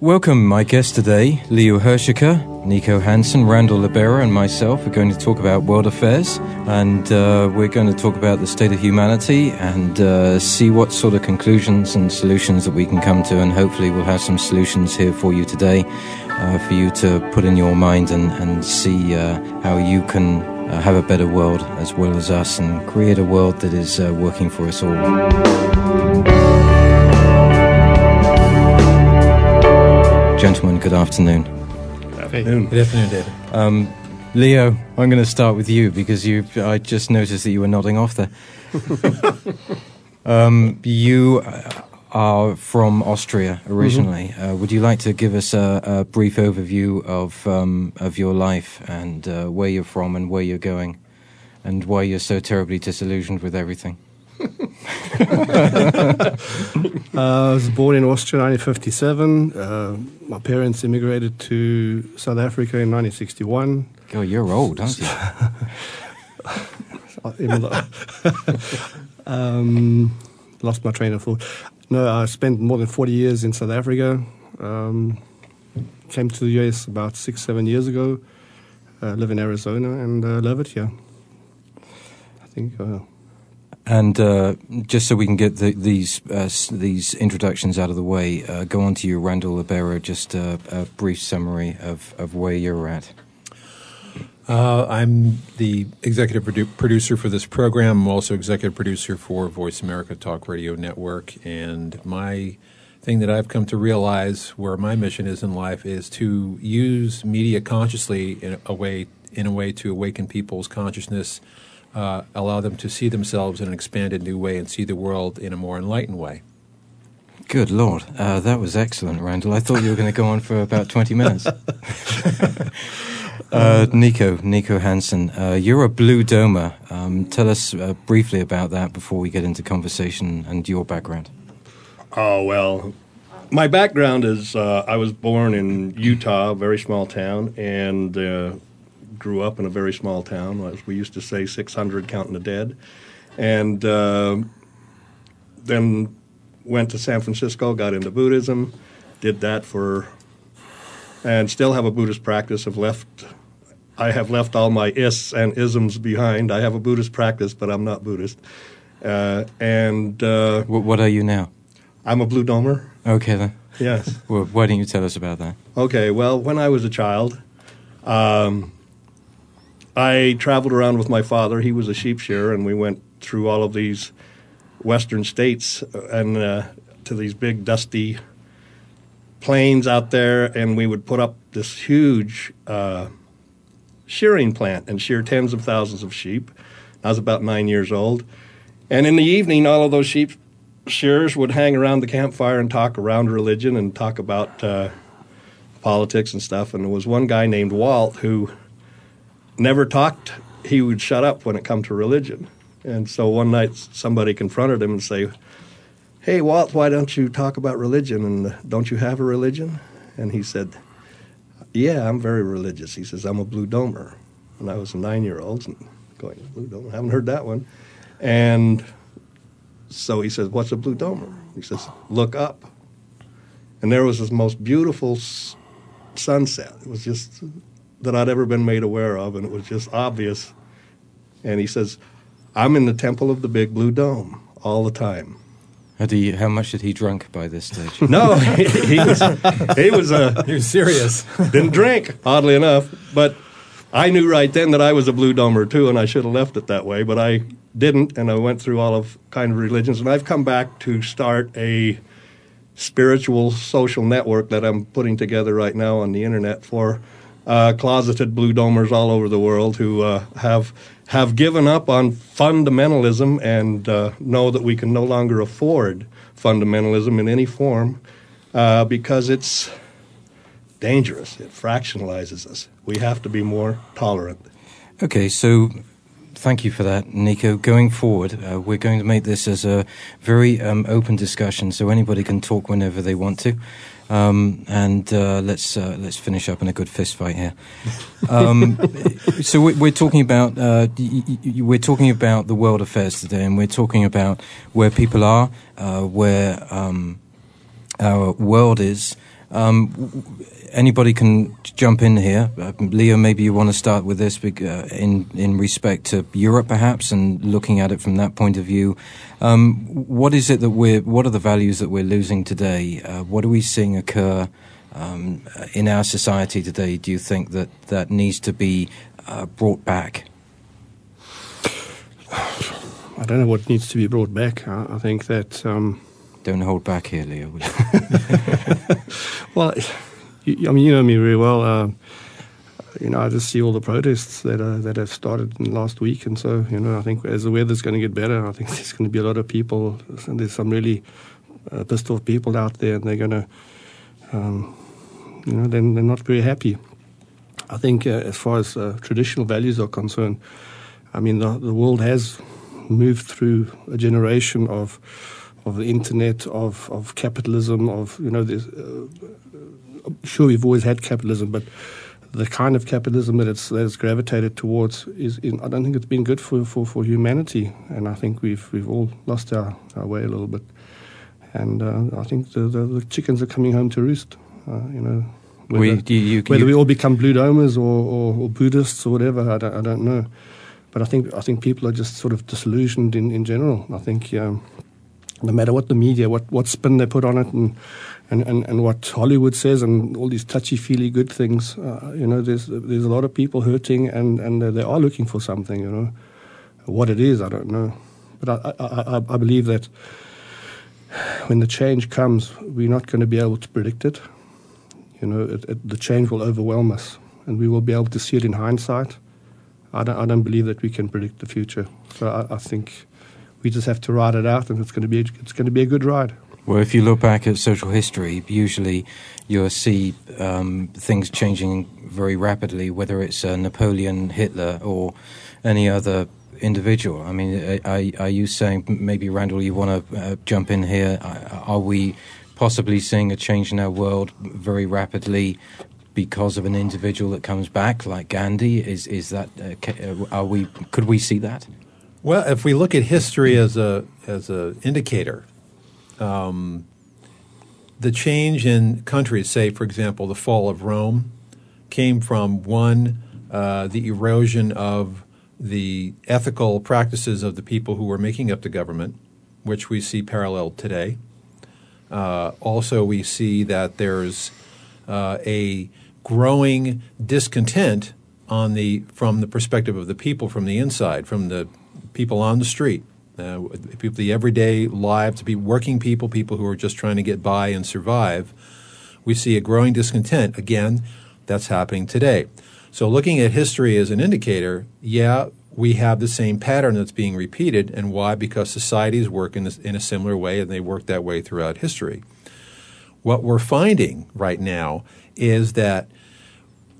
Welcome, my guest today, Leo Hirshocker, Nikko Hansen, Randall Libero, and myself are going to talk about world affairs, and uh, we're going to talk about the state of humanity and uh, see what sort of conclusions and solutions that we can come to, and hopefully we'll have some solutions here for you today, uh, for you to put in your mind and, and see uh, how you can uh, have a better world as well as us and create a world that is uh, working for us all. Gentlemen, good afternoon. Good afternoon. Good afternoon, David. Um, Leo, I'm going to start with you because you. I just noticed that you were nodding off there. um, you are from Austria originally. Mm-hmm. Uh, would you like to give us a, a brief overview of um, of your life and uh, where you're from and where you're going, and why you're so terribly disillusioned with everything? uh, I was born in Austria in 1957. Uh, my parents immigrated to South Africa in 1961. Oh, you're old, aren't you? um, lost my train of thought. No, I spent more than 40 years in South Africa. Um, came to the US about six, seven years ago. Uh, live in Arizona and uh, love it here. I think uh, and uh, just so we can get the, these uh, these introductions out of the way, uh, go on to you, Randall Libero. Just a, a, brief summary of, of where you're at. Uh, I'm the executive produ- producer for this program. I'm also executive producer for Voice America Talk Radio Network. And my thing that I've come to realize where my mission is in life is to use media consciously in a way in a way to awaken people's consciousness uh, allow them to see themselves in an expanded new way and see the world in a more enlightened way. Good Lord. Uh, that was excellent, Randall. I thought you were going to go on for about 20 minutes. uh, Nikko, Nikko Hansen, uh, you're a blue domer. Um, tell us uh, briefly about that before we get into conversation and your background. Oh, well, my background is uh, I was born in Utah, a very small town, and uh, grew up in a very small town, as we used to say, 600 counting the dead, and uh, then went to San Francisco, got into Buddhism, did that for, and still have a Buddhist practice. Have left, I have left all my ists and isms behind. I have a Buddhist practice, but I'm not Buddhist. Uh, and uh, what are you now? I'm a blue domer. Okay then. Yes. well, why don't you tell us about that? Okay. Well, when I was a child, um, I traveled around with my father. He was a sheep shearer, and we went through all of these western states uh, and uh, to these big dusty plains out there, and we would put up this huge uh, shearing plant and shear tens of thousands of sheep. I was about nine years old, and in the evening, all of those sheep shearers would hang around the campfire and talk around religion and talk about uh, politics and stuff. And there was one guy named Walt who never talked. He would shut up when it come to religion. And so one night somebody confronted him and say, "Hey Walt, why don't you talk about religion? And uh, don't you have a religion?" And he said, "Yeah, I'm very religious." He says, "I'm a blue domer." And I was a nine-year-old and going, "Blue domer? I haven't heard that one." And so he says, "What's a blue domer?" He says, "Look up." And there was this most beautiful sunset. It was just that I'd ever been made aware of, and it was just obvious. And he says, I'm in the temple of the big blue dome all the time. Had he, how much had he drunk by this stage? no, he, he, was he was uh, he was serious. didn't drink, oddly enough, but I knew right then that I was a blue domer too, and I should have left it that way, but I didn't, and I went through all of kind of religions, and I've come back to start a spiritual social network that I'm putting together right now on the internet for uh, closeted blue domers all over the world who uh, have have given up on fundamentalism and uh, know that we can no longer afford fundamentalism in any form uh, because it's dangerous. It fractionalizes us. We have to be more tolerant. Okay, so thank you for that, Nikko. Going forward, uh, we're going to make this as a very um, open discussion, so anybody can talk whenever they want to. Um, and uh, let's uh, let's finish up in a good fist fight here. Um, so we're, we're, talking about uh, we're talking about the world affairs today, and we're talking about where people are, uh, where um, our world is. Anybody can jump in here. Uh, Leo, maybe you want to start with this uh, in in respect to Europe, perhaps, and looking at it from that point of view. Um, what is it that we're? What are the values that we're losing today? Uh, what are we seeing occur um, in our society today? Do you think that that needs to be uh, brought back? I don't know what needs to be brought back. I, I think that. Um, don't hold back here, Leo. well I mean, you know me very well. Uh, you know, I just see all the protests that that have started in last week, and so you know, I think as the weather's going to get better, I think there's going to be a lot of people. And there's some really uh, pissed off people out there, and they're going to, um, you know, then they're not very happy. I think uh, as far as uh, traditional values are concerned, I mean, the, the world has moved through a generation of of the internet, of of capitalism, of you know, this uh, sure we've always had capitalism, but the kind of capitalism that it's, that it's gravitated towards is, in, I don't think it's been good for, for, for humanity, and I think we've we've all lost our, our way a little bit, and uh, I think the, the, the chickens are coming home to roost. Uh, you know, whether, we, you, you, whether we all become blue domers or, or, or, Buddhists or whatever, I don't, I don't know, but I think I think people are just sort of disillusioned in, in general. I think. Um, no matter what the media, what, what spin they put on it, and and, and, and what Hollywood says and all these touchy feely good things. Uh, you know, there's there's a lot of people hurting and and they are looking for something. You know, what it is, I don't know, but I I, I, I believe that when the change comes, we're not going to be able to predict it. You know, it, it, the change will overwhelm us, and we will be able to see it in hindsight. I don't, I don't believe that we can predict the future. So I, I think we just have to ride it out, and it's going to be it's going to be a good ride. Well, if you look back at social history, usually you'll see um, things changing very rapidly, whether it's uh, Napoleon, Hitler, or any other individual. I mean, are, are you saying, maybe Randall, you want to uh, jump in here? Are we possibly seeing a change in our world very rapidly because of an individual that comes back, like Gandhi? Is is that uh, are we? Could we see that? Well, if we look at history as a as an indicator, um, the change in countries, say, for example, the fall of Rome, came from one, uh, the erosion of the ethical practices of the people who were making up the government, which we see paralleled today. Uh, also, we see that there's uh, a growing discontent on the from the perspective of the people from the inside, from the people on the street uh, people, the everyday lives, be working people, people who are just trying to get by and survive, we see a growing discontent. Again, that's happening today. So, looking at history as an indicator, yeah, we have the same pattern that's being repeated. And why? Because societies work in in a similar way, and they work that way throughout history. What we're finding right now is that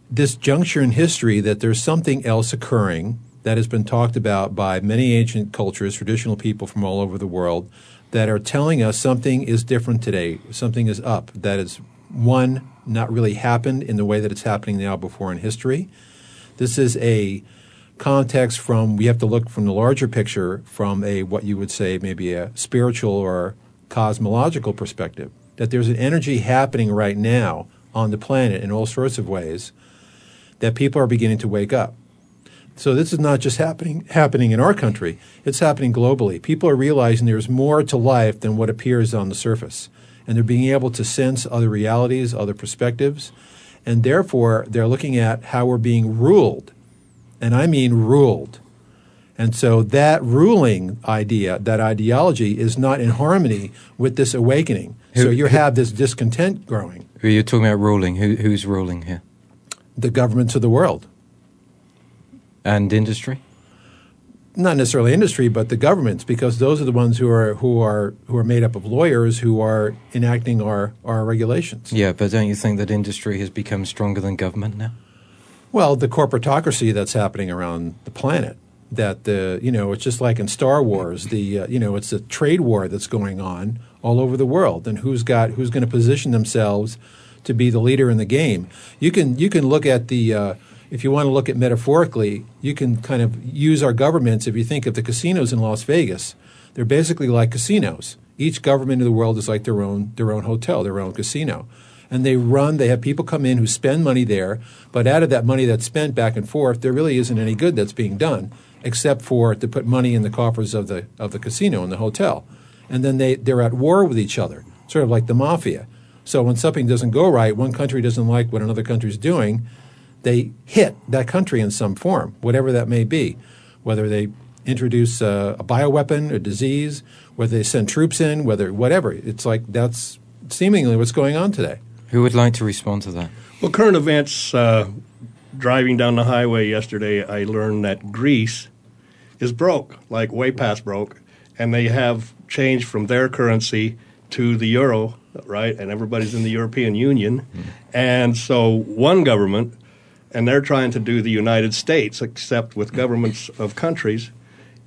this juncture in history, that there's something else occurring that has been talked about by many ancient cultures, traditional people from all over the world, that are telling us something is different today, something is up, that is, one, not really happened in the way that it's happening now before in history. This is a context from, we have to look from the larger picture from a, what you would say, maybe a spiritual or cosmological perspective, that there's an energy happening right now on the planet in all sorts of ways that people are beginning to wake up. So this is not just happening happening in our country; it's happening globally. People are realizing there's more to life than what appears on the surface, and they're being able to sense other realities, other perspectives, and therefore they're looking at how we're being ruled, and I mean ruled. And so that ruling idea, that ideology, is not in harmony with this awakening. Who, so you have this discontent growing. Who are you talking about ruling? Who, who's ruling here? The governments of the world and industry? not necessarily industry, but the governments, because those are the ones who are who are who are made up of lawyers who are enacting our our regulations. Yeah, but don't you think that industry has become stronger than government now? Well, the corporatocracy that's happening around the planet. That the you know it's just like in Star Wars. The uh, you know it's a trade war that's going on all over the world, and who's got who's going to position themselves to be the leader in the game. You can you can look at the uh, if you want to look at metaphorically, you can kind of use our governments. If you think of the casinos in Las Vegas, they're basically like casinos. Each government in the world is like their own their own hotel, their own casino and they run. They have people come in who spend money there, but out of that money that's spent back and forth, there really isn't any good that's being done, except for to put money in the coffers of the of the casino and the hotel, and then they they're at war with each other, sort of like the mafia. So when something doesn't go right, one country doesn't like what another country is doing, they hit that country in some form, whatever that may be, whether they introduce a, a bioweapon, a disease, whether they send troops in, whether whatever. It's like that's seemingly what's going on today. Who would like to respond to that? Well, current events. Uh, driving down the highway yesterday, I learned that Greece is broke, like way past broke, and they have changed from their currency to the euro, right? And everybody's in the European Union, mm. and so one government, and they're trying to do the United States, except with governments of countries,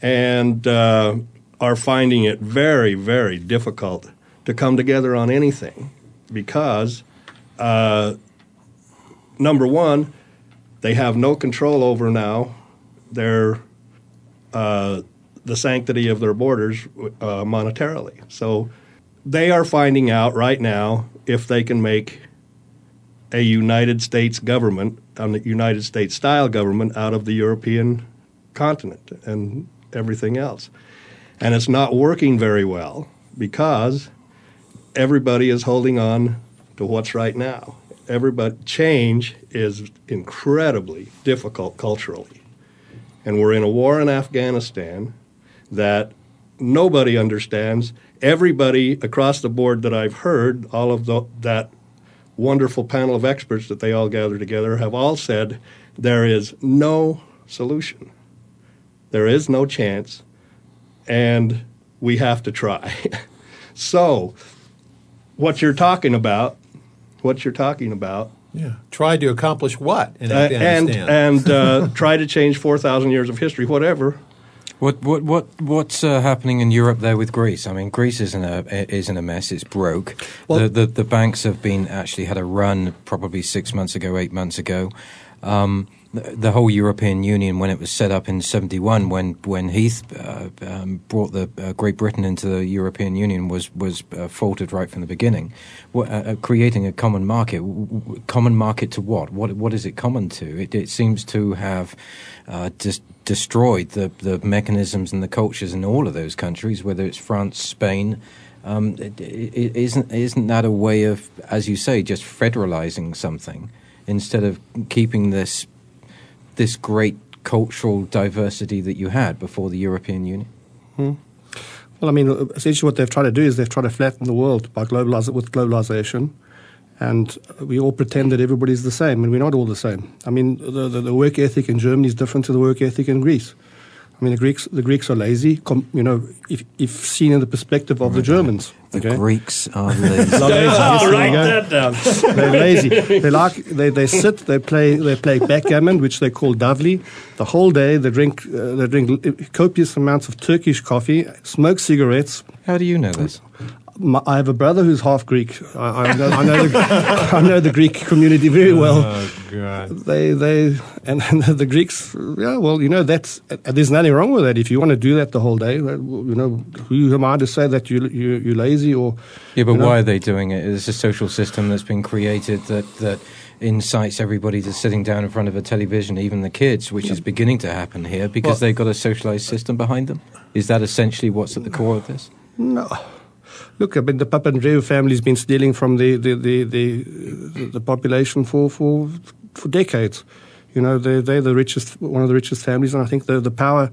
and uh, are finding it very, very difficult to come together on anything because uh, number one, they have no control over now their uh, the sanctity of their borders uh, monetarily. So they are finding out right now if they can make a United States government, a United States style government, out of the European continent and everything else. And it's not working very well because everybody is holding on to what's right now. Everybody change is incredibly difficult culturally. And we're in a war in Afghanistan that nobody understands. Everybody across the board that I've heard, all of the, that wonderful panel of experts that they all gather together, have all said there is no solution. There is no chance, and we have to try. so, what you're talking about what you're talking about. Yeah. Try to accomplish what in uh, And, and uh, try to change 4,000 years of history, whatever. What what what what's uh, happening in Europe there with Greece? I mean, Greece is in a is in a mess. It's broke. Well, the, the, the banks have been actually had a run probably six months ago, eight months ago. Um, the whole European Union when it was set up in '71, when when Heath uh, um, brought the uh, Great Britain into the European Union, was was uh, faulted right from the beginning. What, uh, uh, creating a common market, w- common market to what? What what is it common to? It, it seems to have just uh, destroyed the the mechanisms and the cultures in all of those countries, whether it's France, Spain. Um, it, it, isn't isn't that a way of, as you say, just federalizing something instead of keeping this this great cultural diversity that you had before the European Union? Hmm. Well, I mean, essentially what they've tried to do is they've tried to flatten the world by globalize with globalization. And we all pretend that everybody's the same, and we're not all the same. I mean, the, the, the work ethic in Germany is different to the work ethic in Greece. I mean, the Greeks, the Greeks are lazy, com, you know, if, if seen in the perspective of the Germans. The okay? Greeks are lazy. oh, write that down. They're lazy. They like they, they sit. They play they play backgammon, which they call tavli. The whole day they drink uh, they drink copious amounts of Turkish coffee, smoke cigarettes. How do you know this? My, I have a brother who's half Greek. I, I, know, I, know, the, I know the Greek community very well. Oh, God. They, they, and, and, the Greeks, yeah, well, you know, that's, uh, there's nothing wrong with that. If you want to do that the whole day, you know, who am I to say that you, you, you're lazy or. Yeah, but you know? why are they doing it? It's a social system that's been created that, that incites everybody to sitting down in front of a television, even the kids, which yeah. is beginning to happen here because well, they've got a socialized system behind them. Is that essentially what's at the core of this? No. Look, I mean, the Papandreou family's been stealing from the, the, the, the, the population for, for, for decades. You know, they're, they're the richest, one of the richest families, and I think the, the power,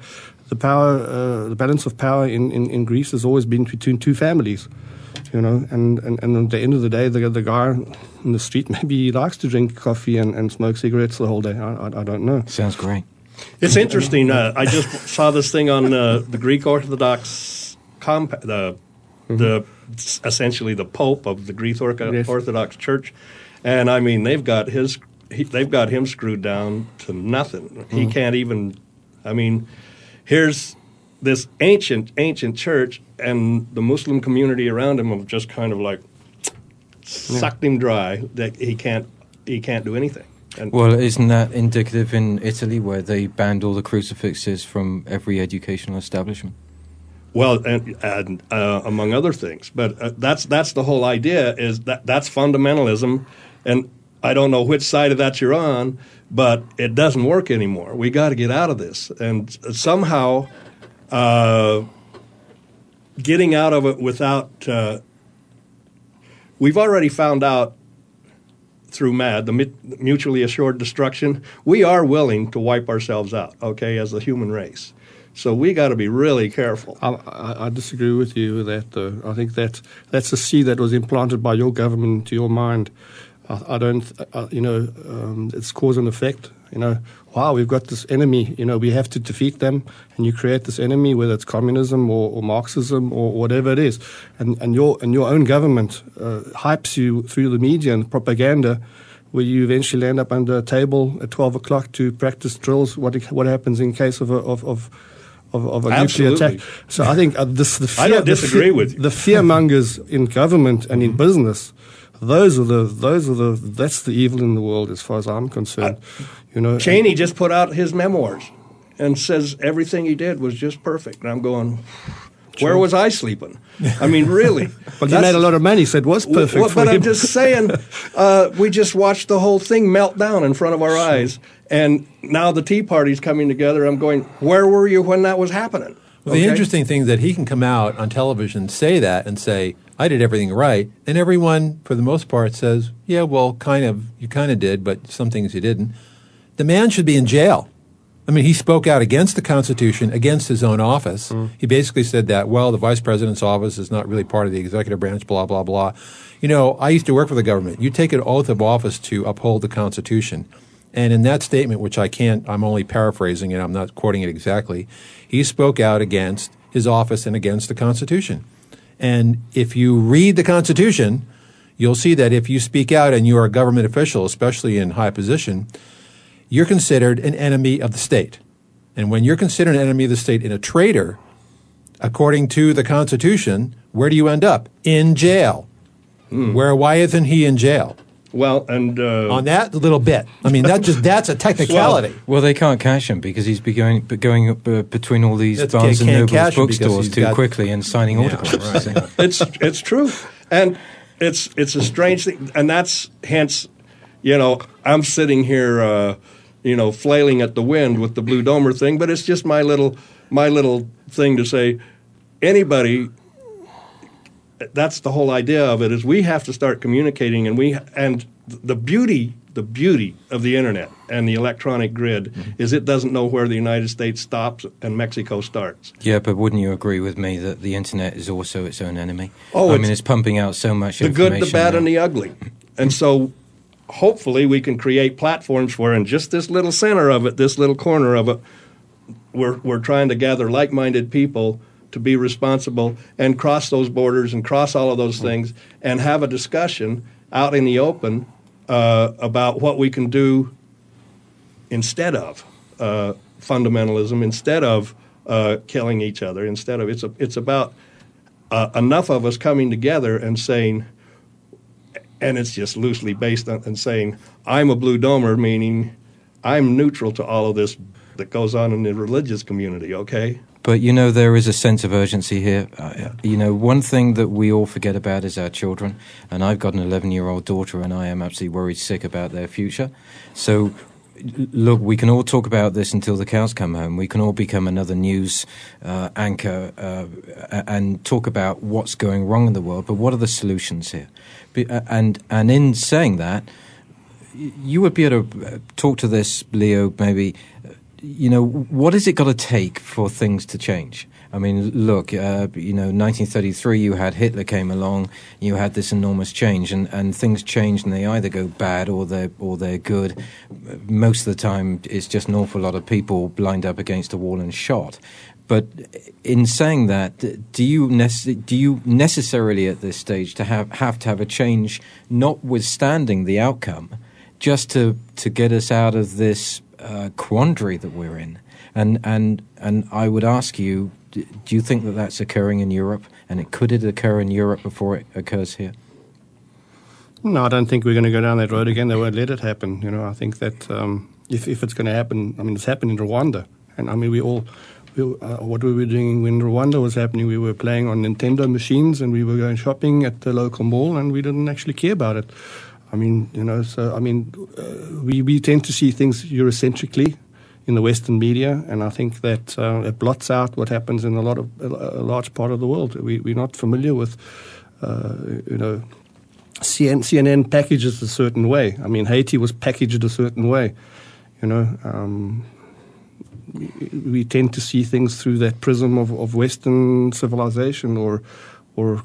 the power, uh, the balance of power in, in, in Greece has always been between two families. You know, and, and, and at the end of the day, the, the guy in the street maybe he likes to drink coffee and, and smoke cigarettes the whole day. I, I, I don't know. Sounds great. It's interesting. Uh, I just saw this thing on uh, the Greek Orthodox comp- the the mm-hmm. essentially the Pope of the Greek Orca- Yes. Orthodox Church, and I mean they've got his he, they've got him screwed down to nothing. He mm-hmm. can't even. I mean, here's this ancient ancient church, and the Muslim community around him have just kind of like sucked him dry. That he can't he can't do anything. And Well, isn't that indicative in Italy where they banned all the crucifixes from every educational establishment? Well, and, and uh, among other things, but uh, that's that's the whole idea. Is that that's fundamentalism, and I don't know which side of that you're on, but it doesn't work anymore. We got to get out of this, and somehow, uh, getting out of it without. Uh, we've already found out through MAD, the mutually assured destruction, we are willing to wipe ourselves out, okay, as a human race. So we got to be really careful. I, I, I disagree with you that, though. I think that that's a seed that was implanted by your government into your mind. I, I don't, uh, you know, um, it's cause and effect. You know, wow, we've got this enemy. You know, we have to defeat them, and you create this enemy, whether it's communism or, or Marxism or whatever it is, and and your and your own government uh, hypes you through the media and propaganda. Where you eventually end up under a table at twelve o'clock to practice drills. What what happens in case of a, of, of of, of a nuclear attack. So I think uh, this the fear, I don't the disagree fear- with you. The fear mongers in government and in business, those are the those are the that's the evil in the world as far as I'm concerned. you know, Cheney just put out his memoirs and says everything he did was just perfect. And I'm going, where was I sleeping? I mean, really. But he made a lot of money, so it was perfect Well, but him. I'm just saying, uh, we just watched the whole thing melt down in front of our eyes, and now the Tea Party's coming together. I'm going, where were you when that was happening? Well, the interesting thing is that he can come out on television, say that, and say, "I did everything right," and everyone, for the most part, says, "Yeah, well, kind of, you kind of did, but some things you didn't." The man should be in jail. I mean, he spoke out against the Constitution, against his own office. Mm. He basically said that, well, the vice president's office is not really part of the executive branch, blah, blah, blah. You know, I used to work for the government. You take an oath of office to uphold the Constitution. And in that statement, which I can't, I'm only paraphrasing it, I'm not quoting it exactly, he spoke out against his office and against the Constitution. And if you read the Constitution, you'll see that if you speak out and you are a government official, especially in high position, you're considered an enemy of the state. And when you're considered an enemy of the state and a traitor, according to the Constitution, where do you end up? In jail. Hmm. Where why isn't he in jail? Well, and uh, On that little bit. I mean, that just that's a technicality. Well, they can't cash him because he's be going, be going up, uh, between all these That's- Barnes and can't Noble cash him because bookstores too got- quickly and signing Yeah, autographs. right. it's it's true, and it's it's a strange thing, and that's hence, you know, I'm sitting here, uh, you know, flailing at the wind with the blue domer thing, but it's just my little my little thing to say, anybody. That's the whole idea of it is we have to start communicating, and we and the beauty the beauty of the internet and the electronic grid mm-hmm. is it doesn't know where the United States stops and Mexico starts. Yeah, but wouldn't you agree with me that the internet is also its own enemy? Oh, I it's- mean, it's pumping out so much the good, the bad, now. and the ugly. And so, hopefully, we can create platforms where, in just this little center of it, this little corner of it, we're we're trying to gather like-minded people to be responsible and cross those borders and cross all of those things and have a discussion out in the open uh, about what we can do instead of uh, fundamentalism, instead of uh, killing each other, instead of it's a, it's about uh, enough of us coming together and saying, and it's just loosely based on and saying, I'm a blue domer, meaning I'm neutral to all of this that goes on in the religious community. Okay, But you know, there is a sense of urgency here. Uh, you know, one thing that we all forget about is our children. And I've got an 11 year old daughter, and I am absolutely worried sick about their future. So, look, we can all talk about this until the cows come home. We can all become another news uh, anchor uh, and talk about what's going wrong in the world. But what are the solutions here? Uh, and, and in saying that, you would be able to uh, talk to this, Leo, maybe. You know, what has it got to take for things to change? I mean, look, uh, you know, 1933, you had Hitler came along, you had this enormous change, and, and things change, and they either go bad or they're or they're good. Most of the time, it's just an awful lot of people lined up against a wall and shot. But in saying that, do you nece- do you necessarily at this stage to have have to have a change, notwithstanding the outcome, just to to get us out of this uh, quandary that we're in? And and and I would ask you, do you think that that's occurring in Europe, and it could it occur in Europe before it occurs here? No, I don't think we're going to go down that road again. They won't let it happen. You know, I think that um, if if it's going to happen, I mean, it's happened in Rwanda, and I mean, we all. Uh, what we were doing when Rwanda was happening, we were playing on Nintendo machines and we were going shopping at the local mall, and we didn't actually care about it. I mean, you know, so I mean, uh, we we tend to see things Eurocentrically in the Western media, and I think that uh, it blots out what happens in a lot of a large part of the world. We, we're not familiar with, uh, you know, CN, CNN packages a certain way. I mean, Haiti was packaged a certain way. You know, um, we, tend to see things through that prism of, of Western civilization, or or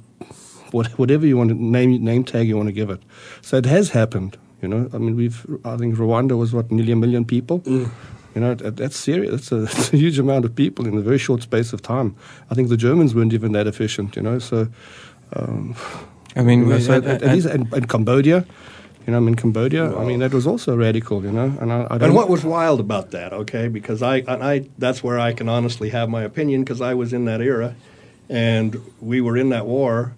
whatever you want to name name tag you want to give it. So it has happened. You know, I mean, we've I think Rwanda was what nearly a million people. Mm. You know, that's serious. That's a, that's a, huge amount of people in a very short space of time. I think the Germans weren't even that efficient, you know. So, um, I mean, you so at, at least in, in, Cambodia, you know, I'm in Cambodia. I mean, that was also radical, you know. And I, I and what was wild about that? Okay, because I, I that's where I can honestly have my opinion because I was in that era, and we were in that war,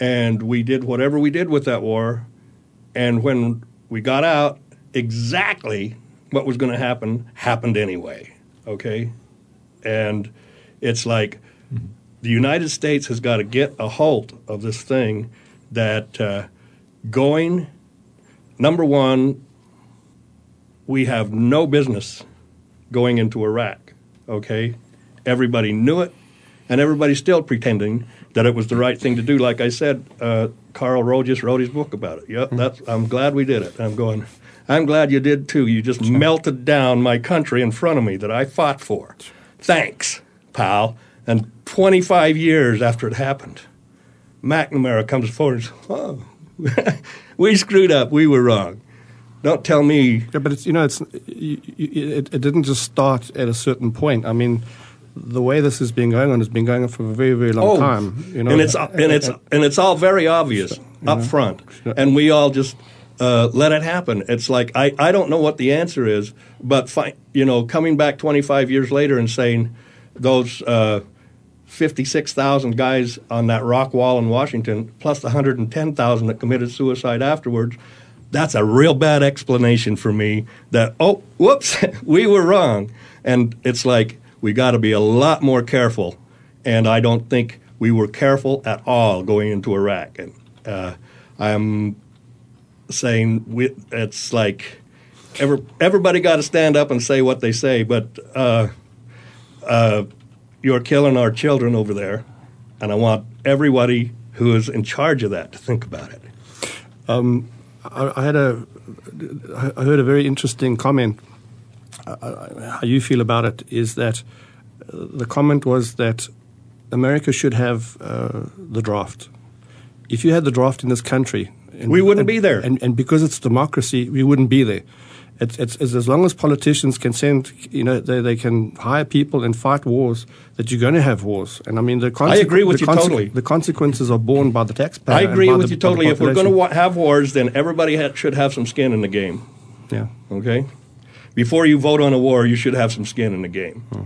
and we did whatever we did with that war, and when we got out, exactly what was going to happen happened anyway. Okay, and it's like the United States has got to get a hold of this thing that uh, going number one, we have no business going into Iraq. Okay, everybody knew it, and everybody's still pretending that it was the right thing to do. Like I said, uh, Karl Rove just wrote his book about it. Yep, that's. I'm glad we did it. I'm going. I'm glad you did too. You just sure. melted down my country in front of me that I fought for. Thanks, pal. And 25 years after it happened, McNamara comes forward and says, Oh, we screwed up. We were wrong. Don't tell me. Yeah, but it's, you know, it's, it, it didn't just start at a certain point. I mean, the way this has been going on has been going on for a very, very long oh, time. You know, and it's and it's and it's all very obvious up know? front, and we all just uh, let it happen. It's like I, I don't know what the answer is, but fi- you know, coming back 25 years later and saying those uh, 56,000 guys on that rock wall in Washington, plus the 110,000 that committed suicide afterwards, that's a real bad explanation for me. That oh, whoops, we were wrong, and it's like we got to be a lot more careful, and I don't think we were careful at all going into Iraq, and uh, I'm saying we, it's like every, everybody got to stand up and say what they say, but uh, uh, you're killing our children over there, and I want everybody who is in charge of that to think about it. Um, I, I, had a, I heard a very interesting comment. Uh, how you feel about it is that uh, the comment was that America should have uh, the draft. If you had the draft in this country, and, we wouldn't and, be there. And, and because it's democracy, we wouldn't be there. It's, it's, it's, as long as politicians can send, you know, they, they can hire people and fight wars, that you're going to have wars. And I mean, the consequ- I agree with you totally. The consequences are borne by the taxpayer. I agree with the, you totally. If we're going to wa- have wars, then everybody ha- should have some skin in the game. Yeah. Okay. Before you vote on a war, you should have some skin in the game. Hmm.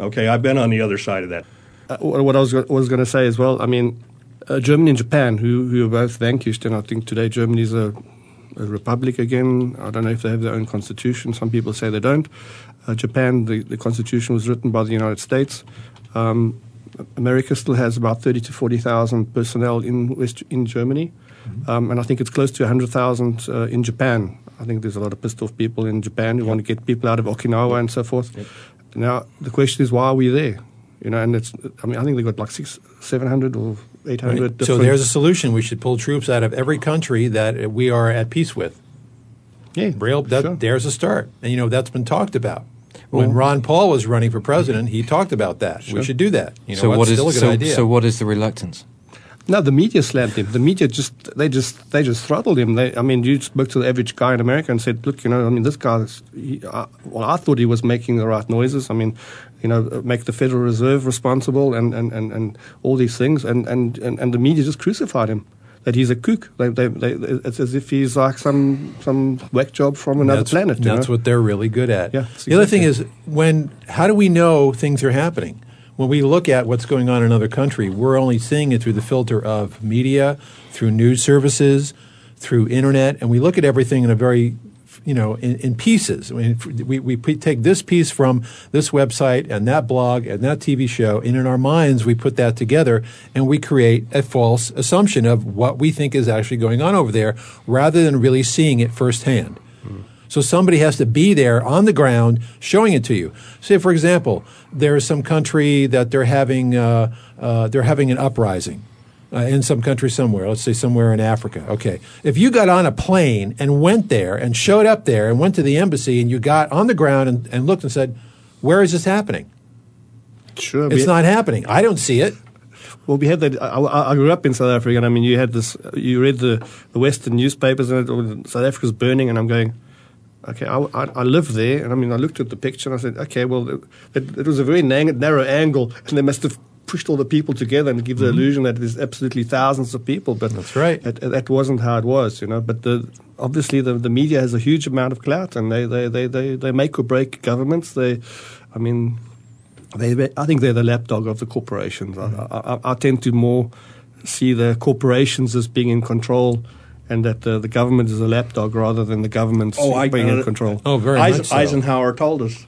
Okay, I've been on the other side of that. Uh, what I was, was going to say as well. I mean, uh, Germany and Japan, who who are both vanquished, and I think today Germany is a, a, republic again. I don't know if they have their own constitution. Some people say they don't. Uh, Japan, the, the constitution was written by the United States. Um, America still has about thirty to forty thousand personnel in West in Germany, mm-hmm. um, and I think it's close to hundred thousand uh, in Japan. I think there's a lot of pissed off people in Japan who yep. want to get people out of Okinawa and so forth. Yep. Now the question is, why are we there? You know, and it's. I mean, I think they got like six, seven hundred or 800 right. So there's a solution. We should pull troops out of every country that we are at peace with. Yeah, Braille, that, sure. there's a start. And, you know, that's been talked about. When Ron Paul was running for president, he talked about that. We should do that. You know, so what? what is still a good so, idea. so what is the reluctance? No, the media slammed him. The media just they just they just throttled him. They, I mean, you spoke to the average guy in America and said, "Look, you know, I mean, this guy. He, uh, well, I thought he was making the right noises. I mean, you know, make the Federal Reserve responsible and and, and, and all these things, and, and, and, and the media just crucified him." That he's a kook. They, they, they, it's as if he's like some some whack job from another that's, planet. That's know? what they're really good at. Yeah, the other thing is when how do we know things are happening? When we look at what's going on in another country, we're only seeing it through the filter of media, through news services, through internet, and we look at everything in a very you know, in, in pieces. I mean, we, we take this piece from this website and that blog and that TV show, and in our minds, we put that together and we create a false assumption of what we think is actually going on over there rather than really seeing it firsthand. Hmm. So somebody has to be there on the ground showing it to you. Say, for example, there's some country that they're having uh, uh, they're having an uprising uh, in some country somewhere. Let's say somewhere in Africa. Okay, if you got on a plane and went there and showed up there and went to the embassy and you got on the ground and, and looked and said, "Where is this happening?" Sure, It's not happening. I don't see it. Well, we had that. I, I grew up in South Africa, and I mean, you had this. You read the, the Western newspapers, and it, South Africa's burning, and I'm going, okay, I, I, I live there, and I mean, I looked at the picture, and I said, okay, well, it, it, it was a very nang- narrow angle, and they must have pushed all the people together and give the illusion that there's absolutely thousands of people, but Mm-hmm. That's right. It- that wasn't how it was, you know. But the, obviously, the, the media has a huge amount of clout, and they they, they, they, they make or break governments. They, I mean, they, I think they're the lapdog of the corporations. I, I, I tend to more see the corporations as being in control, and that the, the government is a lapdog rather than the government's oh, being in control. Oh, very Eisen- much so. Eisenhower told us,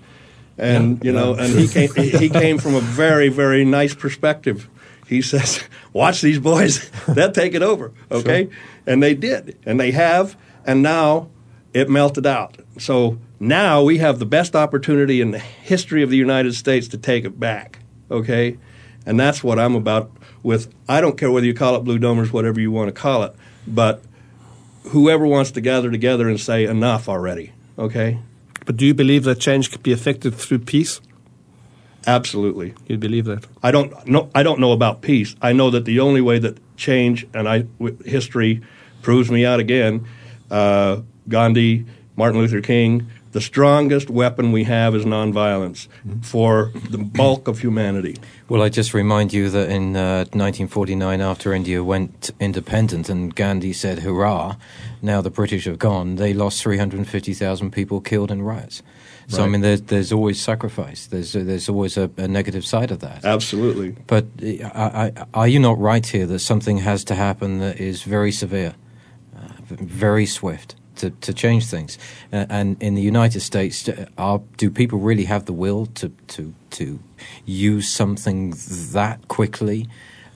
and Yeah. you know, and he came he he came from a very very nice perspective. He says, "Watch these boys; they'll take it over." Okay, and they did, and they have, and now it melted out. So now we have the best opportunity in the history of the United States to take it back. Okay, and that's what I'm about. With I don't care whether you call it blue domers, whatever you want to call it, but whoever wants to gather together and say enough already. Okay. But do you believe that change could be effected through peace? Absolutely. You believe that? I don't know. I don't know about peace. I know that the only way that change and I history proves me out again. Uh, Gandhi, Martin Luther King. The strongest weapon we have is nonviolence for the bulk of humanity. Well, I just remind you that in uh, 1949, after India went independent and Gandhi said hurrah, now the British have gone, they lost 350,000 people killed in riots. So, I mean, there's, there's always sacrifice. There's, there's always a, a negative side of that. Absolutely. But uh, I, I, are you not right here that something has to happen that is very severe, uh, very swift to, to change things? Uh, and in the United States, uh, are, do people really have the will to, to, to use something that quickly?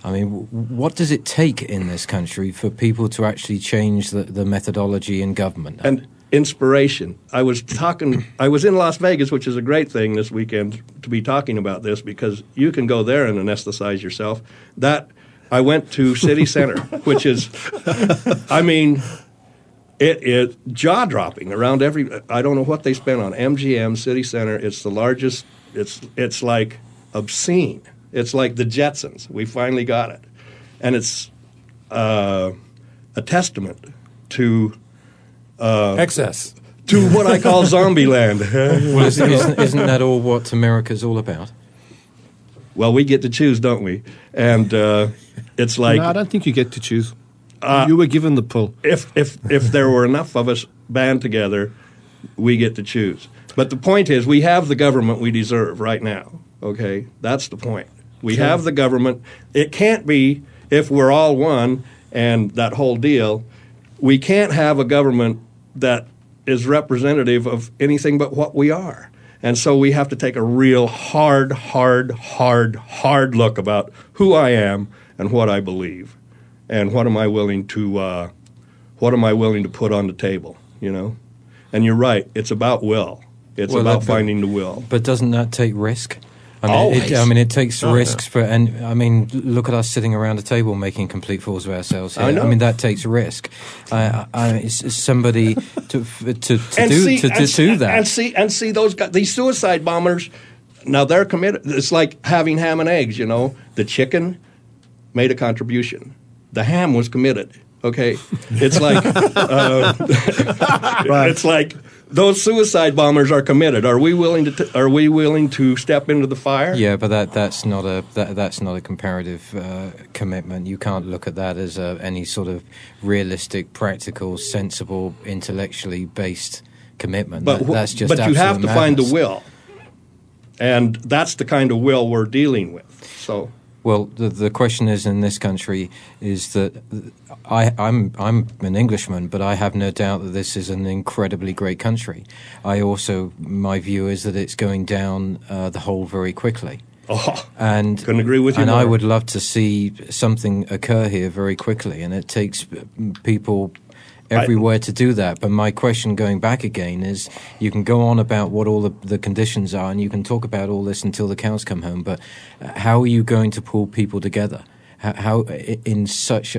I mean, what does it take in this country for people to actually change the, the methodology in government? and inspiration. I was talking. I was in Las Vegas, which is a great thing this weekend to be talking about this because you can go there and anesthetize yourself. That I went to City Center, which is, I mean, it is jaw dropping around every. I don't know what they spent on MGM City Center. It's the largest. It's it's like obscene. It's like the Jetsons. We finally got it, and it's uh, a testament to Excess. to what I call zombie land. well, isn't, isn't, isn't that all what America's all about? well, we get to choose, don't we? And uh, it's like no, I don't think you get to choose. Uh, you were given the pull. if if if there were enough of us band together, we get to choose. But the point is, we have the government we deserve right now. Okay, that's the point. We have the government. It can't be if we're all one and that whole deal. We can't have a government that is representative of anything but what we are. And so we have to take a real hard, hard, hard, hard look about who I am and what I believe, and what am I willing to, uh, what am I willing to put on the table. You know, and you're right. It's about will. It's Well, about that- finding the will. But doesn't that take risk? I mean, it, I mean, it takes Oh, risks for, and I mean, look at us sitting around a table making complete fools of ourselves. Here. I know. I mean, that takes risk. I, I, it's, it's somebody to f- to, to do to, to and, do that. and see and see those guys, these suicide bombers. Now they're committed. It's like having ham and eggs. You know, the chicken made a contribution. The ham was committed. Okay, it's like uh, it's like those suicide bombers are committed. Are we willing to? T- are we willing to step into the fire? Yeah, but that, that's not a that, that's not a comparative uh, commitment. You can't look at that as a, any sort of realistic, practical, sensible, intellectually based commitment. but That- that's just but you have absolute to find the will, and that's the kind of will we're dealing with. So. Well, the the question is in this country is that I, I'm I'm an Englishman, but I have no doubt that this is an incredibly great country. I also my view is that it's going down uh, the hole very quickly. Oh, and Couldn't agree with you And I would love to see something occur here very quickly, and it takes uh, people everywhere to do that. But my question, going back again, is: you can go on about what all the, the conditions are, and you can talk about all this until the cows come home. But uh, how are you going to pull people together? How, how in such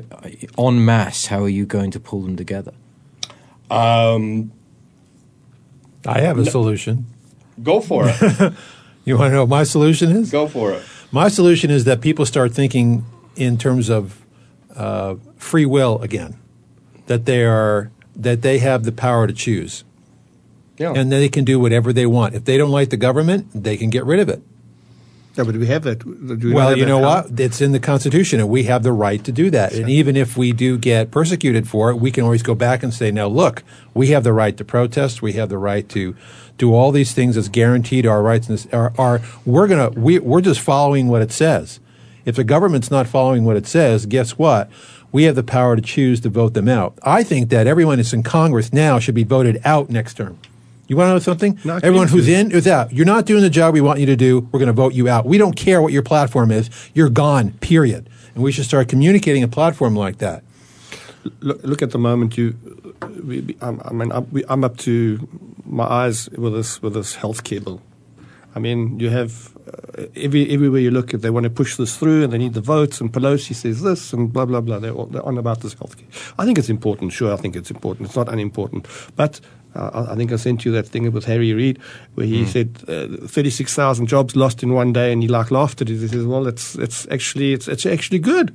en masse? How are you going to pull them together? um, I have a solution. go for it. You want to know what my solution is? go for it. My solution is that people start thinking in terms of uh, free will again, that they are that they have the power to choose, Yeah. and they can do whatever they want. If they don't like the government, they can get rid of it. Yeah, but do we have that? Do we well, have you know what? It's in the Constitution, and we have the right to do that. And even if we do get persecuted for it, we can always go back and say, "Now, look, we have the right to protest. We have the right to do all these things as guaranteed our rights. And this, are, are we're gonna we, we're just following what it says. If the government's not following what it says, guess what? We have the power to choose to vote them out. I think that everyone that's in Congress now should be voted out next term. You want to know something? No, Everyone who's in is out. You're not doing the job we want you to do. We're going to vote you out. We don't care what your platform is. You're gone. Period. And we should start communicating a platform like that. look, look at the moment you we, I'm, mean I'm, I'm up to my eyes with this with this healthcare bill. I mean you have uh, every everywhere you look they want to push this through and they need the votes and Pelosi says this and blah blah blah they're, all, they're on about this healthcare. I think it's important. Sure, I think it's important. It's not unimportant, but. Uh, I I think I sent you that thing with Harry Reid, where he said uh, thirty-six thousand jobs lost in one day, and he like laughed at it. He says, "Well, it's it's actually it's it's actually good."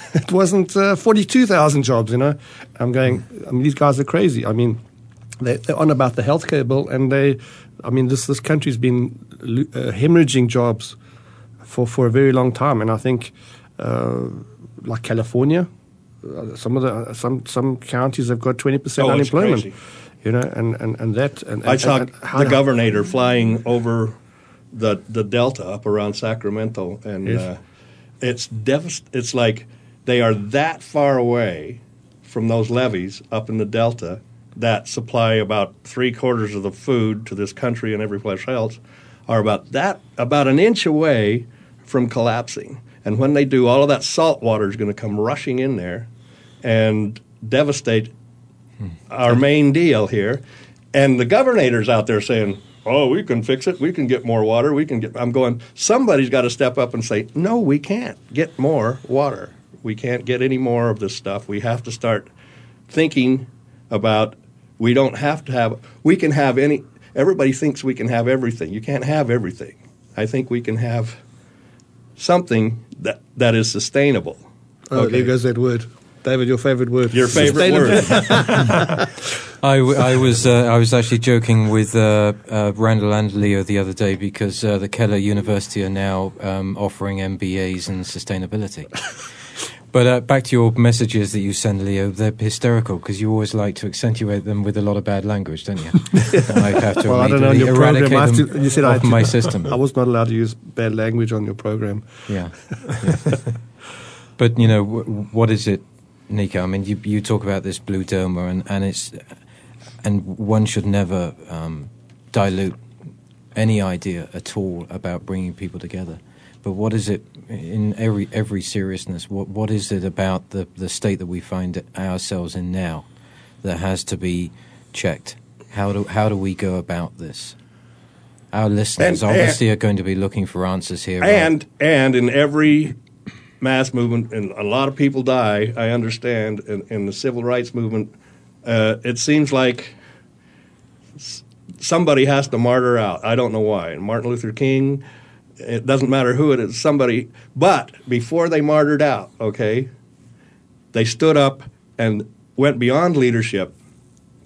it wasn't uh, 42,000 jobs, you know. I'm going, I mean, these guys are crazy. I mean, they, they're on about the healthcare bill, and they, I mean, this, this country's been uh, hemorrhaging jobs for, for a very long time. And I think, uh, like California, uh, some of the, some, some counties have got 20% Oh, unemployment. You know, and, and, and that. And, I saw and the governor flying over the the delta up around Sacramento, and Yes. uh, it's devast- It's like they are that far away from those levees up in the delta that supply about three quarters of the food to this country and every place else are about that about an inch away from collapsing. And when they do, all of that salt water is going to come rushing in there and devastate our main deal here. And the governor's out there saying, "Oh, we can fix it. We can get more water. We can get." I'm going. Somebody's got to step up and say, "No, we can't get more water. We can't get any more of this stuff. We have to start thinking about. We don't have to have. We can have any. Everybody thinks we can have everything. You can't have everything. I think we can have something that that is sustainable. Oh, there goes that word. David, your favorite word. Your favorite word. I, w- I was uh, I was actually joking with uh, uh, Randall and Leo the other day because uh, the Keller University are now um, offering MBAs in sustainability. But uh, back to your messages that you send, Leo, they're hysterical because you always like to accentuate them with a lot of bad language, don't you? I have to Well, I don't know. On your program, I to, you said I to, my system. I was not allowed to use bad language on your program. Yeah. yeah. but you know, w- what is it, Nikko? I mean, you you talk about this Blue Domer, and and it's and one should never um, dilute any idea at all about bringing people together. But what is it in every every seriousness? What what is it about the the state that we find ourselves in now that has to be checked? How do how do we go about this? Our listeners And- obviously and- are going to be looking for answers here. And and in every mass movement, and a lot of people die. I understand in, in the civil rights movement, uh, it seems like s- somebody has to martyr out. I don't know why. And Martin Luther King. It doesn't matter who it is. Somebody. But before they martyred out, okay, they stood up and went beyond leadership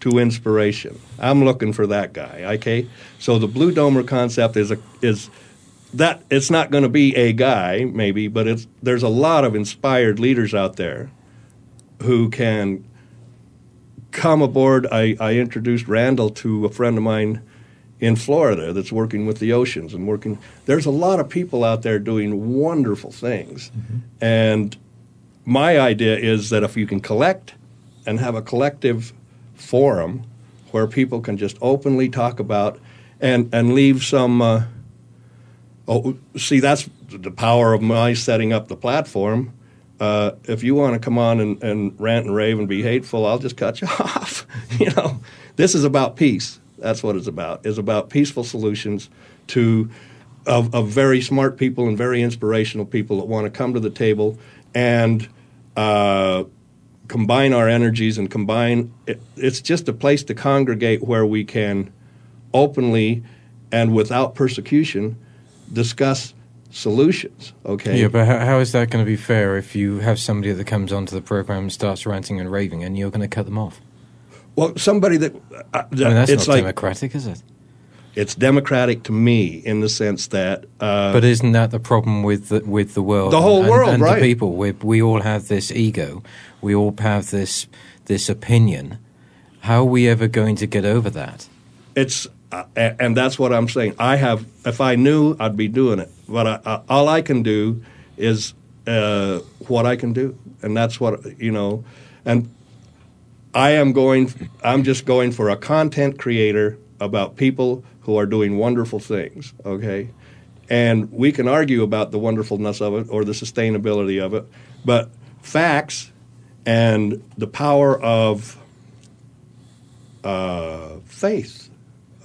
to inspiration. I'm looking for that guy. Okay, so the Blue Domer concept is a is that it's not going to be a guy maybe, but it's there's a lot of inspired leaders out there who can come aboard. I, I introduced Randall to a friend of mine in Florida that's working with the oceans and working. There's a lot of people out there doing wonderful things, and my idea is that if you can collect and have a collective forum where people can just openly talk about and and leave some. Uh, oh, see, that's the power of my setting up the platform. Uh, if you want to come on and, and rant and rave and be hateful, I'll just cut you off. you know, this is about peace. That's what it's about. It's about peaceful solutions to of, of very smart people and very inspirational people that want to come to the table and uh, combine our energies and combine. It, it's just a place to congregate where we can openly and without persecution discuss solutions. Okay. Yeah, but how, how is that going to be fair if you have somebody that comes onto the program and starts ranting and raving, and you're going to cut them off? Well, somebody that uh, I mean, that's it's not like democratic, is it? it's democratic to me in the sense that. Uh, But isn't that the problem with the, with the world? The whole and, world, and right. the people. We we all have this ego. We all have this this opinion. How are we ever going to get over that? It's uh, and that's what I'm saying. I have if I knew, I'd be doing it. But I, I, all I can do is uh, what I can do, and that's what you know. And I am going. I'm just going for a content creator about people who are doing wonderful things. Okay. And we can argue about the wonderfulness of it or the sustainability of it, but facts and the power of uh, faith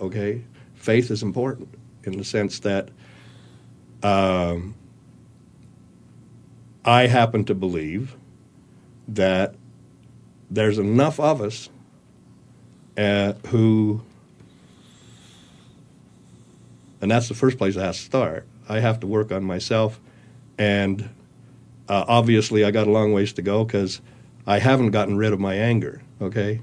okay? Faith is important in the sense that um, I happen to believe that there's enough of us uh, who, and that's the first place I have to start. I have to work on myself, and uh, obviously I got a long ways to go because I haven't gotten rid of my anger. Okay,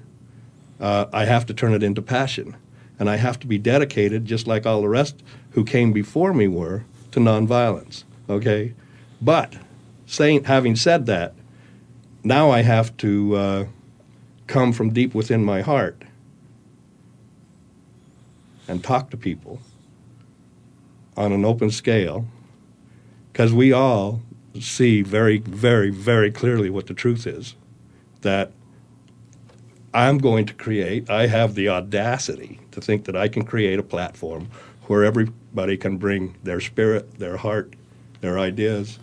uh, I have to turn it into passion, and I have to be dedicated, just like all the rest who came before me were, to nonviolence. Okay, but saying, having said that, now I have to uh, come from deep within my heart and talk to people on an open scale, because we all see very, very, very clearly what the truth is. That I'm going to create, I have the audacity to think that I can create a platform where everybody can bring their spirit, their heart, their ideas,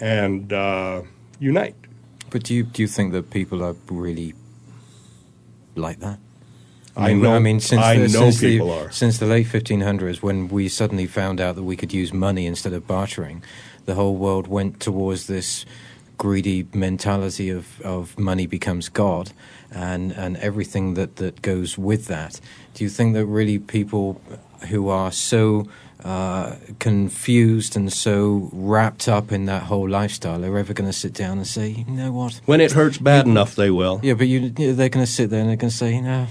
and uh, unite. But do you do you think that people are really like that? I know- I mean, since I the, know since people the, are. Since the late 1500s, when we suddenly found out that we could use money instead of bartering, the whole world went towards this greedy mentality of, of money becomes God, and and everything that, that goes with that. Do you think that really people who are so uh, confused and so wrapped up in that whole lifestyle are ever going to sit down and say, you know what? When it hurts bad enough, they will. Yeah, but you, you know, they're going to sit there and they're going to say, you know,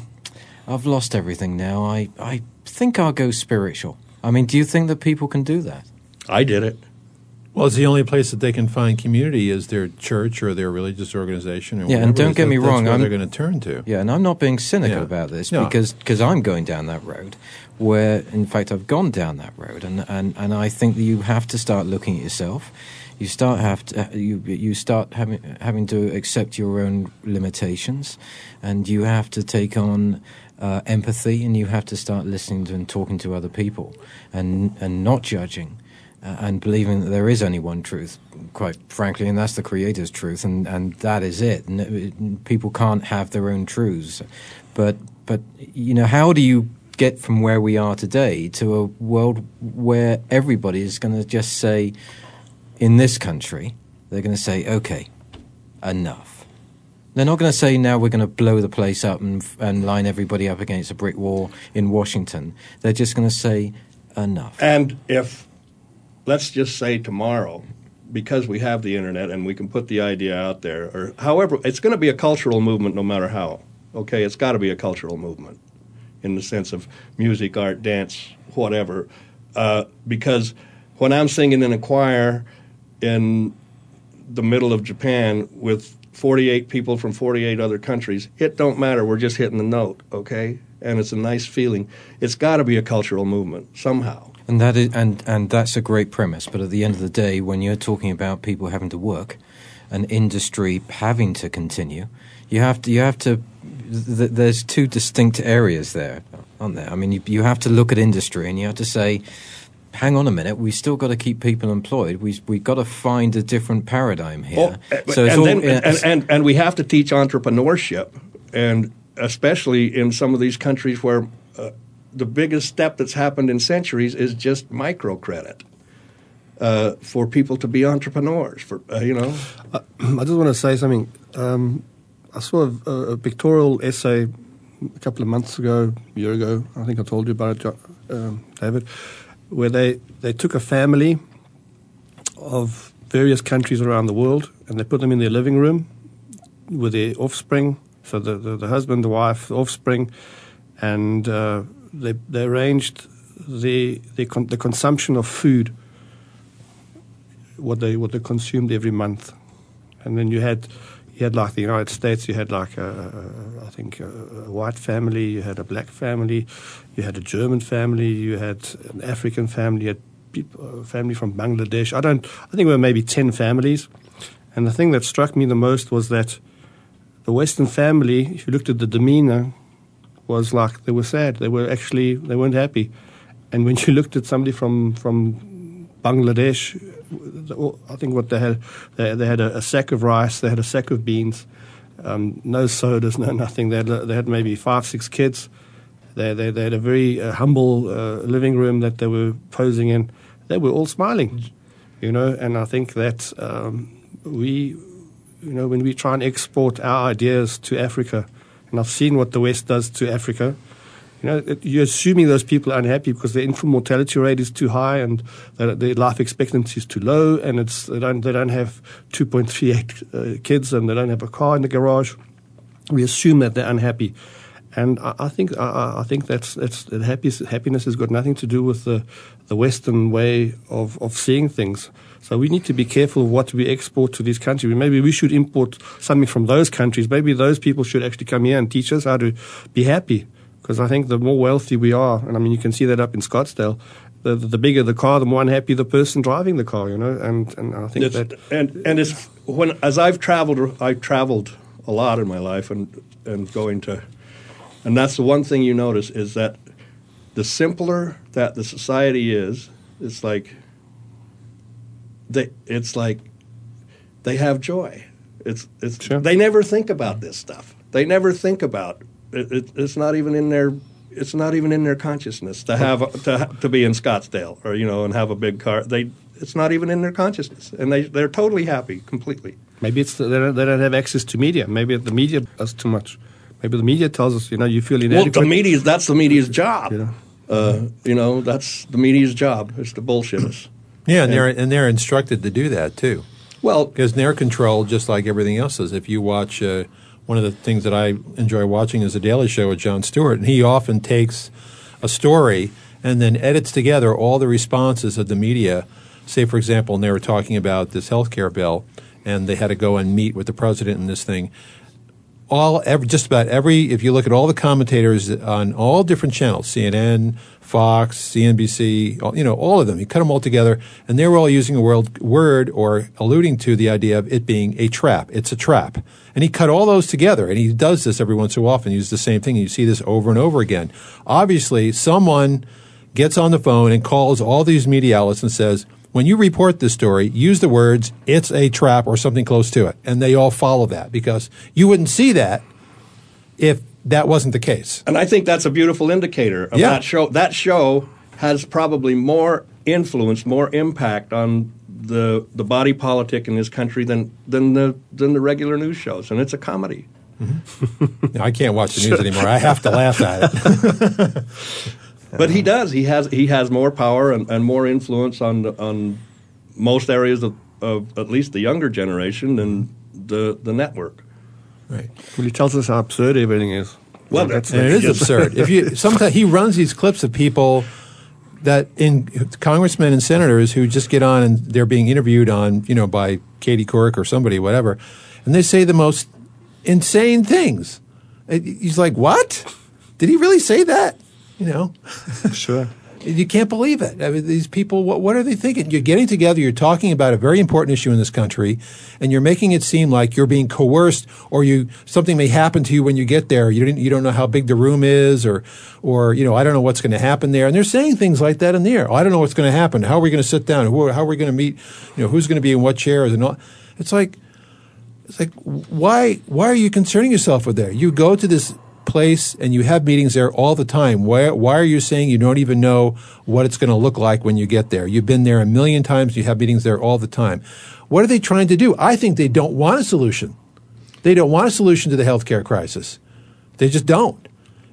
I've lost everything now. I, I think I'll go spiritual. I mean, do you think that people can do that? I did it. Well, it's the only place that they can find community is their church or their religious organization. Or Yeah, and don't get That- me that's wrong, where I'm- they're going to turn to. Yeah, and I'm not being cynical Yeah. about this No. because cause I'm going down that road where, in fact, I've gone down that road. And, and, and I think that you have to start looking at yourself. You start have to, you you start having having to accept your own limitations, and you have to take on uh, empathy, and you have to start listening to and talking to other people, and and not judging, uh, and believing that there is only one truth, quite frankly, and that's the Creator's truth, and, and that is it. And people can't have their own truths, but but you know, how do you get from where we are today to a world where everybody is going to just say, in this country, they're going to say, okay, enough. They're not going to say now we're going to blow the place up and, and line everybody up against a brick wall in Washington. They're just going to say enough. And if, let's just say tomorrow, because we have the internet and we can put the idea out there, or however, it's going to be a cultural movement no matter how. Okay, it's got to be a cultural movement in the sense of music, art, dance, whatever. Uh, because when I'm singing in a choir in the middle of Japan with 48 people from 48 other countries, it don't matter. We're just hitting the note, okay? And it's a nice feeling. It's got to be a cultural movement somehow. And that is, and and that's a great premise. But at the end of the day, when you're talking about people having to work, an industry having to continue, you have to you have to. Th- there's two distinct areas there, aren't there? I mean, you, you have to look at industry, and you have to say, hang on a minute, we've still got to keep people employed. We we got to find a different paradigm here. Oh, so and, all, then, and, and, and we have to teach entrepreneurship, and especially in some of these countries where uh, the biggest step that's happened in centuries is just microcredit. Uh, for people to be entrepreneurs, for uh, you know, I, I just want to say something. Um, I saw a, a, pictorial essay a couple of months ago, a year ago. I think I told you about it, um, David, where they, they took a family of various countries around the world and they put them in their living room with their offspring. So the, the, the husband, the wife, the offspring, and uh, they, they arranged the, the, con- the consumption of food, what they, what they consumed every month. And then you had you had like the United States, you had like a, a, I think a, a, white family, you had a black family, you had a German family, you had an African family, you had people, a uh, family from Bangladesh. I don't. I think there were maybe ten families, and the thing that struck me the most was that the Western family, if you looked at the demeanor, was like they were sad. They were actually they weren't happy, and when you looked at somebody from from Bangladesh I think what they had, they, they had a, a, sack of rice, they had a sack of beans, um, no sodas, no nothing. They had, they had maybe five, six kids. They, they, they had a very uh, humble uh, living room that they were posing in. They were all smiling, you know, and I think that um, we, you know, when we try and export our ideas to Africa, and I've seen what the West does to Africa, you know, you're assuming those people are unhappy because their infant mortality rate is too high and their life expectancy is too low, and it's they don't they don't have 2.38 uh, kids and they don't have a car in the garage. We assume that they're unhappy, and I, I think I, I, think that's that's that happiness has got nothing to do with the the Western way of of seeing things. So we need to be careful of what we export to these countries. Maybe we should import something from those countries. Maybe those people should actually come here and teach us how to be happy because I think the more wealthy we are, and I mean you can see that up in Scottsdale, the, the bigger the car, the more unhappy the person driving the car, you know. And and I think it's, that and and it's when as I've traveled, I've traveled a lot in my life, and and going to, and that's the one thing you notice is that the simpler that the society is, it's like they it's like they have joy. It's it's sure. they never think about this stuff. They never think about it, it, it's not even in their it's not even in their consciousness to have to to be in Scottsdale or you know and have a big car. They it's not even in their consciousness, and they they're totally happy completely. Maybe it's they don't, they don't have access to media. Maybe the media does too much. Maybe the media tells us, you know, you feel inadequate. Well, the media that's the media's job. You know, uh, you know that's the media's job is to bullshit us. Yeah, and, and they're and they're instructed to do that too. Well, because they're controlled just like everything else is. If you watch. Uh, one of the things that I enjoy watching is the Daily Show with Jon Stewart, and he often takes a story and then edits together all the responses of the media. Say, for example, and they were talking about this health care bill, and they had to go and meet with the president in this thing. All, every, just about every, if you look at all the commentators on all different channels, CNN, Fox, CNBC, you know, all of them. You cut them all together, and they were all using a word, word or alluding to the idea of it being a trap. It's a trap. And he cut all those together, and he does this every once so often. He uses the same thing. And you see this over and over again. Obviously, someone gets on the phone and calls all these media outlets and says, when you report this story, use the words, it's a trap or something close to it. And they all follow that because you wouldn't see that if that wasn't the case. And I think that's a beautiful indicator of Yeah. that show. That show has probably more influence, more impact on the the body politic in this country than than the than the regular news shows. And it's a comedy. Mm-hmm. No, I can't watch the news anymore. I have to laugh at it. But he does. He has he has more power and, and more influence on the- on most areas of, of at least the younger generation than the the network. Right. Well, he tells us how absurd everything is. Well, that's And it is absurd. If you sometimes he runs these clips of people that in congressmen and senators who just get on and they're being interviewed on you know by Katie Couric or somebody whatever, and they say the most insane things. He's like, "What? Did he really say that?" You know. sure. You can't believe it. I mean, these people, what, what are they thinking? You're getting together, you're talking about a very important issue in this country, and you're making it seem like you're being coerced or you something may happen to you when you get there. You don't, you don't know how big the room is or, or, you know, I don't know what's going to happen there. And they're saying things like that in the air. Oh, I don't know what's going to happen. How are we going to sit down? Who, how are we going to meet? You know, who's going to be in what chairs and all. It's like, it's like why why are you concerning yourself with that? You go to this place and you have meetings there all the time. Why why are you saying you don't even know what it's going to look like when you get there? You've been there a million times. You have meetings there all the time. What are they trying to do? I think they don't want a solution. They don't want a solution to the healthcare crisis. They just don't.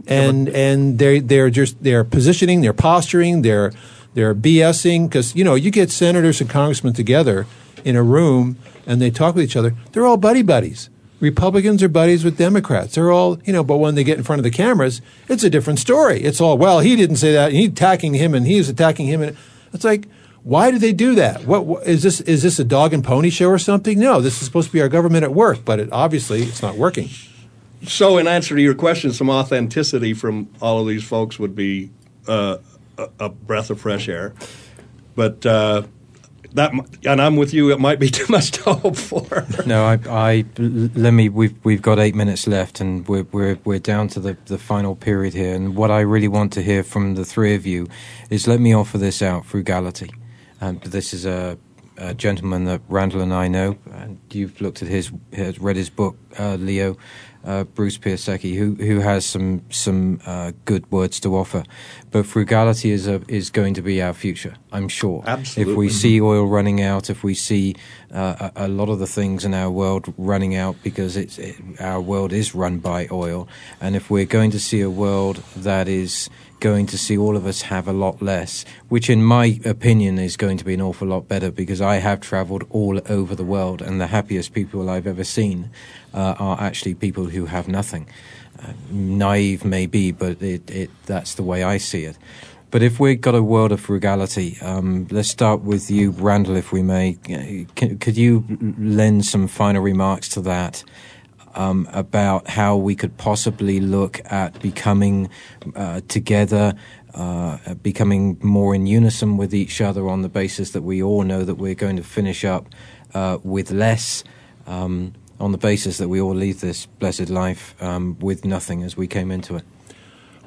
And and they they're just they're positioning, they're posturing, they're they're BSing because you know you get senators and congressmen together in a room and they talk with each other. They're all buddy buddies. Republicans are buddies with Democrats. They're all you know, but when they get in front of the cameras, it's a different story. It's all well, he didn't say that. He's attacking him, and he's attacking him, and it's like. Why do they do that? What, what is this? Is this a dog and pony show or something? No, this is supposed to be our government at work, but it, obviously it's not working. So, in answer to your question, some authenticity from all of these folks would be uh, a, a breath of fresh air. But uh, that, and I'm with you. It might be too much to hope for. No, I, I let me. We've we've got eight minutes left, and we're we're we're down to the the final period here. And what I really want to hear from the three of you is let me offer this out: frugality. Um, this is a, a gentleman that Randall and I know, and you've looked at his, has read his book, uh, Leo. Uh, Bruce Piasecki, who who has some some uh, good words to offer, but frugality is a, is going to be our future. I'm sure. Absolutely. If we see oil running out, if we see uh, a, a lot of the things in our world running out because it's it, our world is run by oil, and if we're going to see a world that is going to see all of us have a lot less, which in my opinion is going to be an awful lot better because I have traveled all over the world and the happiest people I've ever seen uh, are actually people who have nothing. Uh, naive maybe, but it, it that's the way I see it. But if we've got a world of frugality, um, let's start with you, Randall, if we may. Can, could you lend some final remarks to that um, about how we could possibly look at becoming uh, together, uh, becoming more in unison with each other on the basis that we all know that we're going to finish up uh, with less, um, on the basis that we all leave this blessed life um, with nothing as we came into it?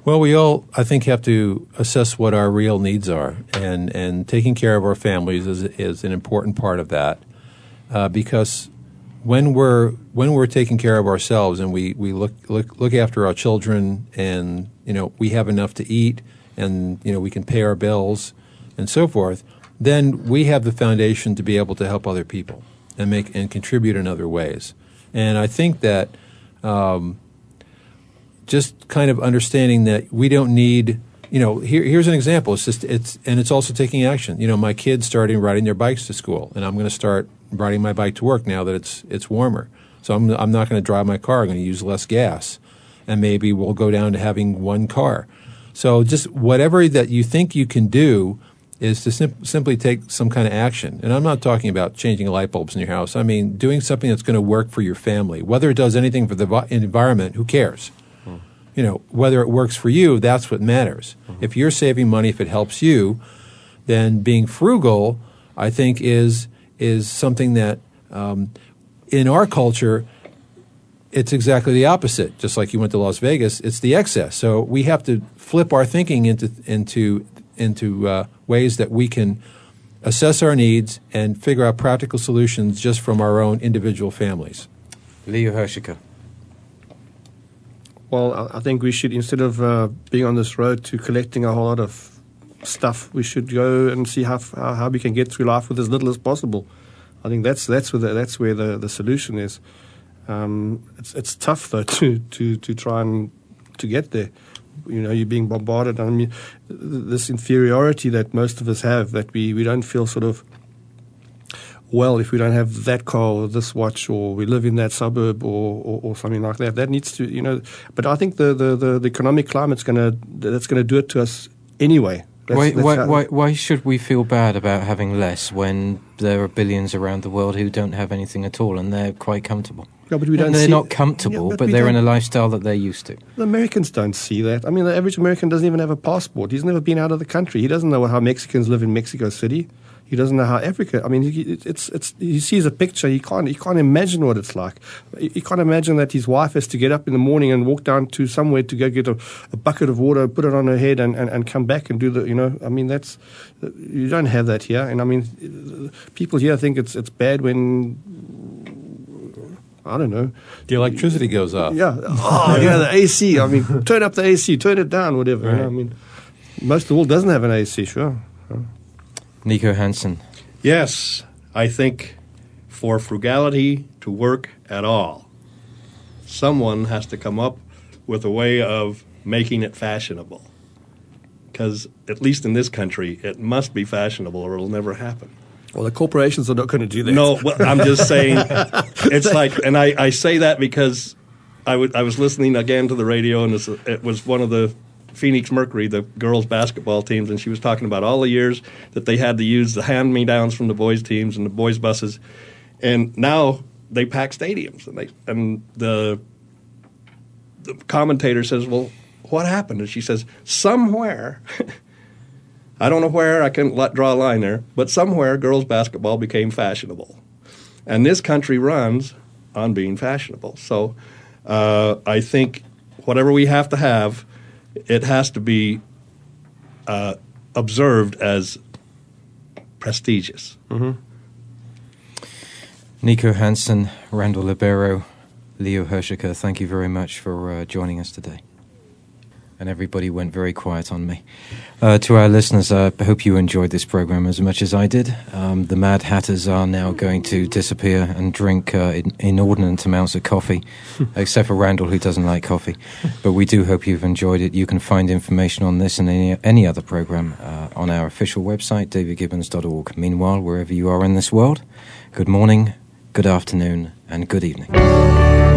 Well, we all, I think, have to assess what our real needs are, and, and taking care of our families is, is an important part of that, uh, because when we're when we're taking care of ourselves and we, we look, look look after our children, and you know we have enough to eat, and you know we can pay our bills, and so forth, then we have the foundation to be able to help other people and make and contribute in other ways, and I think that. Um, just kind of understanding that we don't need you know here, here's an example it's just it's and it's also taking action you know my kids starting riding their bikes to school and i'm going to start riding my bike to work now that it's it's warmer so i'm, I'm not going to drive my car i'm going to use less gas and maybe we'll go down to having one car so just whatever that you think you can do is to sim- simply take some kind of action. And I'm not talking about changing light bulbs in your house. I mean doing something that's going to work for your family. Whether it does anything for the vi- environment, who cares? You know, whether it works for you, that's what matters. If you're saving money, if it helps you, then being frugal, I think, is is something that um, in our culture, it's exactly the opposite. Just like you went to Las Vegas, it's the excess. So we have to flip our thinking into into into uh, ways that we can assess our needs and figure out practical solutions just from our own individual families. Leo Hirshocker. Well, I- think we should instead of uh, being on this road to collecting a whole lot of stuff, we should go and see how how, how we can get through life with as little as possible. I think that's that's where the, that's where the, the solution is. Um, it's it's tough though to, to, to try and to get there. You know, you're being bombarded. I mean, this inferiority that most of us have, that we, we don't feel sort of well if we don't have that car or this watch or we live in that suburb or, or, or something like that. That needs to, you know. But I think the, the, the, the economic climate's going to that's going to do it to us anyway. That's, Why, that's why, why, why should we feel bad about having less when there are billions around the world who don't have anything at all and they're quite comfortable? Yeah, but we don't they're not comfortable, Yeah, but, we they're in a lifestyle that they're used to. The Americans don't see that. I mean, the average American doesn't even have a passport. He's never been out of the country. He doesn't know how Mexicans live in Mexico City. He doesn't know how Africa. I mean, he, it's it's. He sees a picture. He can't. He can't imagine what it's like. He, he can't imagine that his wife has to get up in the morning and walk down to somewhere to go get a, a bucket of water, put it on her head, and, and, and come back and do the. You know, I mean, that's you don't have that here. And I mean, people here think it's it's bad when I don't know. The electricity goes off. Yeah. Oh, yeah, the AC. I mean, turn up the AC, turn it down, whatever. you know, I mean, most of the world doesn't have an AC, sure. Nikko Hansen. Yes, I think for frugality to work at all, someone has to come up with a way of making it fashionable. Because, at least in this country, it must be fashionable or it'll never happen. Well, the corporations are not going to do that. No, well, I'm just saying, it's like, and I, I say that because I I was listening again to the radio, and it was one of the Phoenix Mercury, the girls' basketball teams, and she was talking about all the years that they had to use the hand me downs from the boys' teams and the boys' buses, and now they pack stadiums, and they and the the commentator says, "Well, what happened?" And she says, "Somewhere." I don't know where, I can't let, draw a line there, but somewhere girls basketball became fashionable. And this country runs on being fashionable. So uh, I think whatever we have to have, it has to be uh, observed as prestigious. Nikko Hansen, Randall Libero, Leo Hirshocker, thank you very much for uh, joining us today. And everybody went very quiet on me. Uh, to our listeners, I hope you enjoyed this program as much as I did. Um, the Mad Hatters are now going to disappear and drink uh, in- inordinate amounts of coffee, except for Randall, who doesn't like coffee. But we do hope you've enjoyed it. You can find information on this and any, any other program uh, on our official website, davidgibbons.org. Meanwhile, wherever you are in this world, good morning, good afternoon, and good evening.